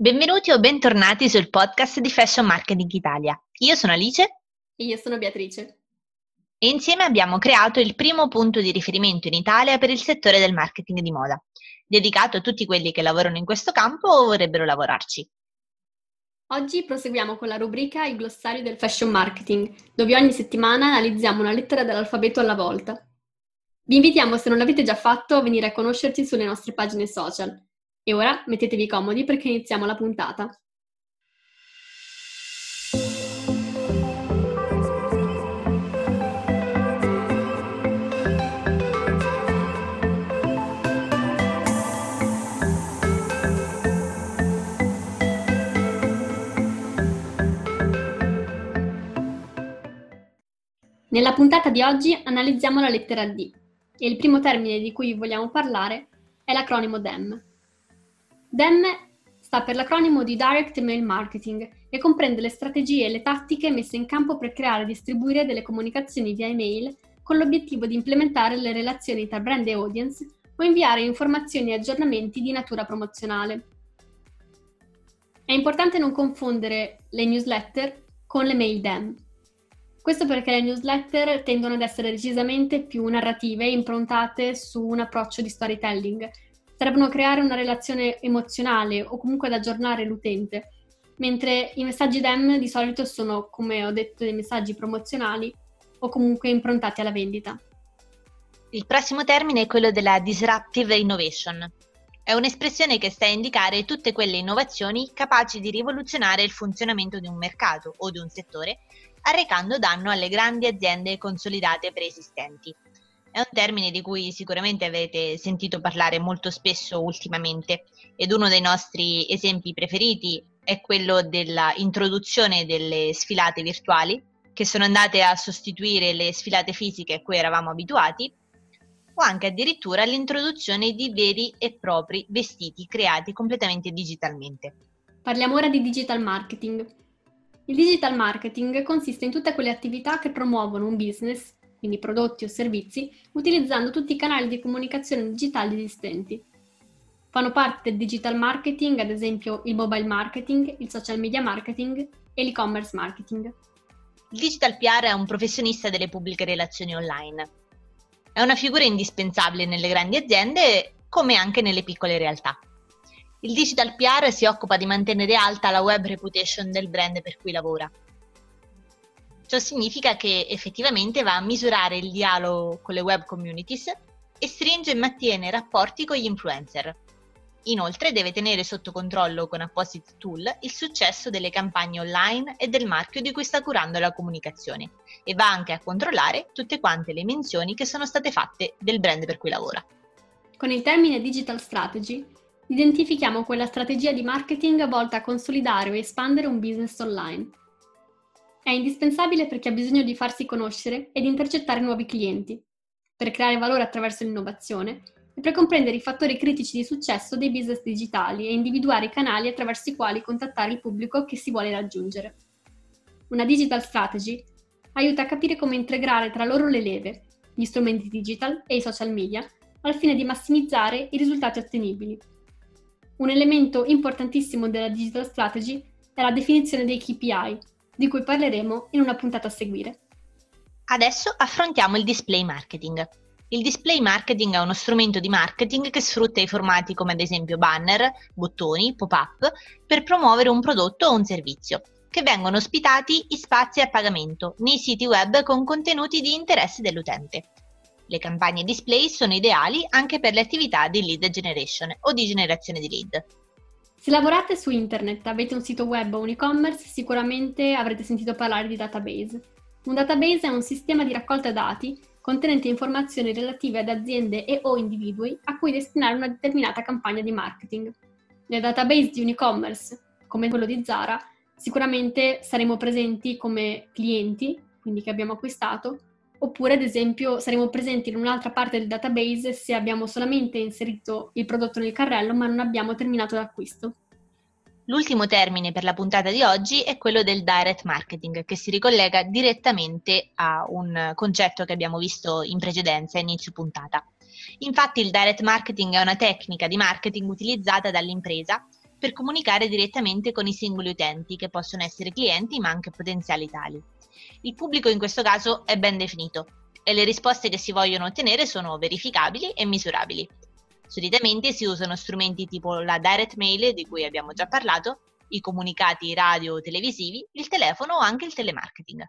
Benvenuti o bentornati sul podcast di Fashion Marketing Italia. Io sono Alice e io sono Beatrice. E insieme abbiamo creato il primo punto di riferimento in Italia per il settore del marketing di moda, dedicato a tutti quelli che lavorano in questo campo o vorrebbero lavorarci. Oggi proseguiamo con la rubrica Il glossario del fashion marketing, dove ogni settimana analizziamo una lettera dell'alfabeto alla volta. Vi invitiamo, se non l'avete già fatto, a venire a conoscerci sulle nostre pagine social e ora mettetevi comodi perché iniziamo la puntata. Nella puntata di oggi analizziamo la lettera D e il primo termine di cui vogliamo parlare è l'acronimo DEM. DEM sta per l'acronimo di Direct Mail Marketing e comprende le strategie e le tattiche messe in campo per creare e distribuire delle comunicazioni via email con l'obiettivo di implementare le relazioni tra brand e audience o inviare informazioni e aggiornamenti di natura promozionale. È importante non confondere le newsletter con le mail DEM. Questo perché le newsletter tendono ad essere decisamente più narrative e improntate su un approccio di storytelling, servono creare una relazione emozionale o comunque ad aggiornare l'utente, mentre i messaggi DEM di solito sono, come ho detto, dei messaggi promozionali o comunque improntati alla vendita. Il prossimo termine è quello della disruptive innovation. È un'espressione che sta a indicare tutte quelle innovazioni capaci di rivoluzionare il funzionamento di un mercato o di un settore, arrecando danno alle grandi aziende consolidate preesistenti. È un termine di cui sicuramente avete sentito parlare molto spesso ultimamente ed uno dei nostri esempi preferiti è quello dell'introduzione delle sfilate virtuali che sono andate a sostituire le sfilate fisiche a cui eravamo abituati o anche addirittura l'introduzione di veri e propri vestiti creati completamente digitalmente. Parliamo ora di digital marketing. Il digital marketing consiste in tutte quelle attività che promuovono un business quindi prodotti o servizi, utilizzando tutti i canali di comunicazione digitali esistenti. Fanno parte del digital marketing, ad esempio il mobile marketing, il social media marketing e l'e-commerce marketing. Il digital PR è un professionista delle pubbliche relazioni online. È una figura indispensabile nelle grandi aziende come anche nelle piccole realtà. Il digital PR si occupa di mantenere alta la web reputation del brand per cui lavora Ciò significa che effettivamente va a misurare il dialogo con le web communities e stringe e mantiene rapporti con gli influencer. Inoltre deve tenere sotto controllo con appositi tool il successo delle campagne online e del marchio di cui sta curando la comunicazione e va anche a controllare tutte quante le menzioni che sono state fatte del brand per cui lavora. Con il termine digital strategy identifichiamo quella strategia di marketing volta a consolidare o espandere un business online è indispensabile per chi ha bisogno di farsi conoscere e di intercettare nuovi clienti, per creare valore attraverso l'innovazione e per comprendere i fattori critici di successo dei business digitali e individuare i canali attraverso i quali contattare il pubblico che si vuole raggiungere. Una digital strategy aiuta a capire come integrare tra loro le leve, gli strumenti digital e i social media, al fine di massimizzare i risultati ottenibili. Un elemento importantissimo della digital strategy è la definizione dei KPI, di cui parleremo in una puntata a seguire. Adesso affrontiamo il display marketing. Il display marketing è uno strumento di marketing che sfrutta i formati come ad esempio banner, bottoni, pop-up per promuovere un prodotto o un servizio, che vengono ospitati in spazi a pagamento nei siti web con contenuti di interesse dell'utente. Le campagne display sono ideali anche per le attività di lead generation o di generazione di lead. Se lavorate su internet, avete un sito web o un e-commerce, sicuramente avrete sentito parlare di database. Un database è un sistema di raccolta dati contenente informazioni relative ad aziende e o individui a cui destinare una determinata campagna di marketing. Nel database di un e-commerce, come quello di Zara, sicuramente saremo presenti come clienti, quindi che abbiamo acquistato, oppure ad esempio saremo presenti in un'altra parte del database se abbiamo solamente inserito il prodotto nel carrello ma non abbiamo terminato l'acquisto. L'ultimo termine per la puntata di oggi è quello del direct marketing, che si ricollega direttamente a un concetto che abbiamo visto in precedenza, inizio puntata. Infatti il direct marketing è una tecnica di marketing utilizzata dall'impresa per comunicare direttamente con i singoli utenti, che possono essere clienti ma anche potenziali tali. Il pubblico in questo caso è ben definito e le risposte che si vogliono ottenere sono verificabili e misurabili. Solitamente si usano strumenti tipo la direct mail di cui abbiamo già parlato, i comunicati radio o televisivi, il telefono o anche il telemarketing.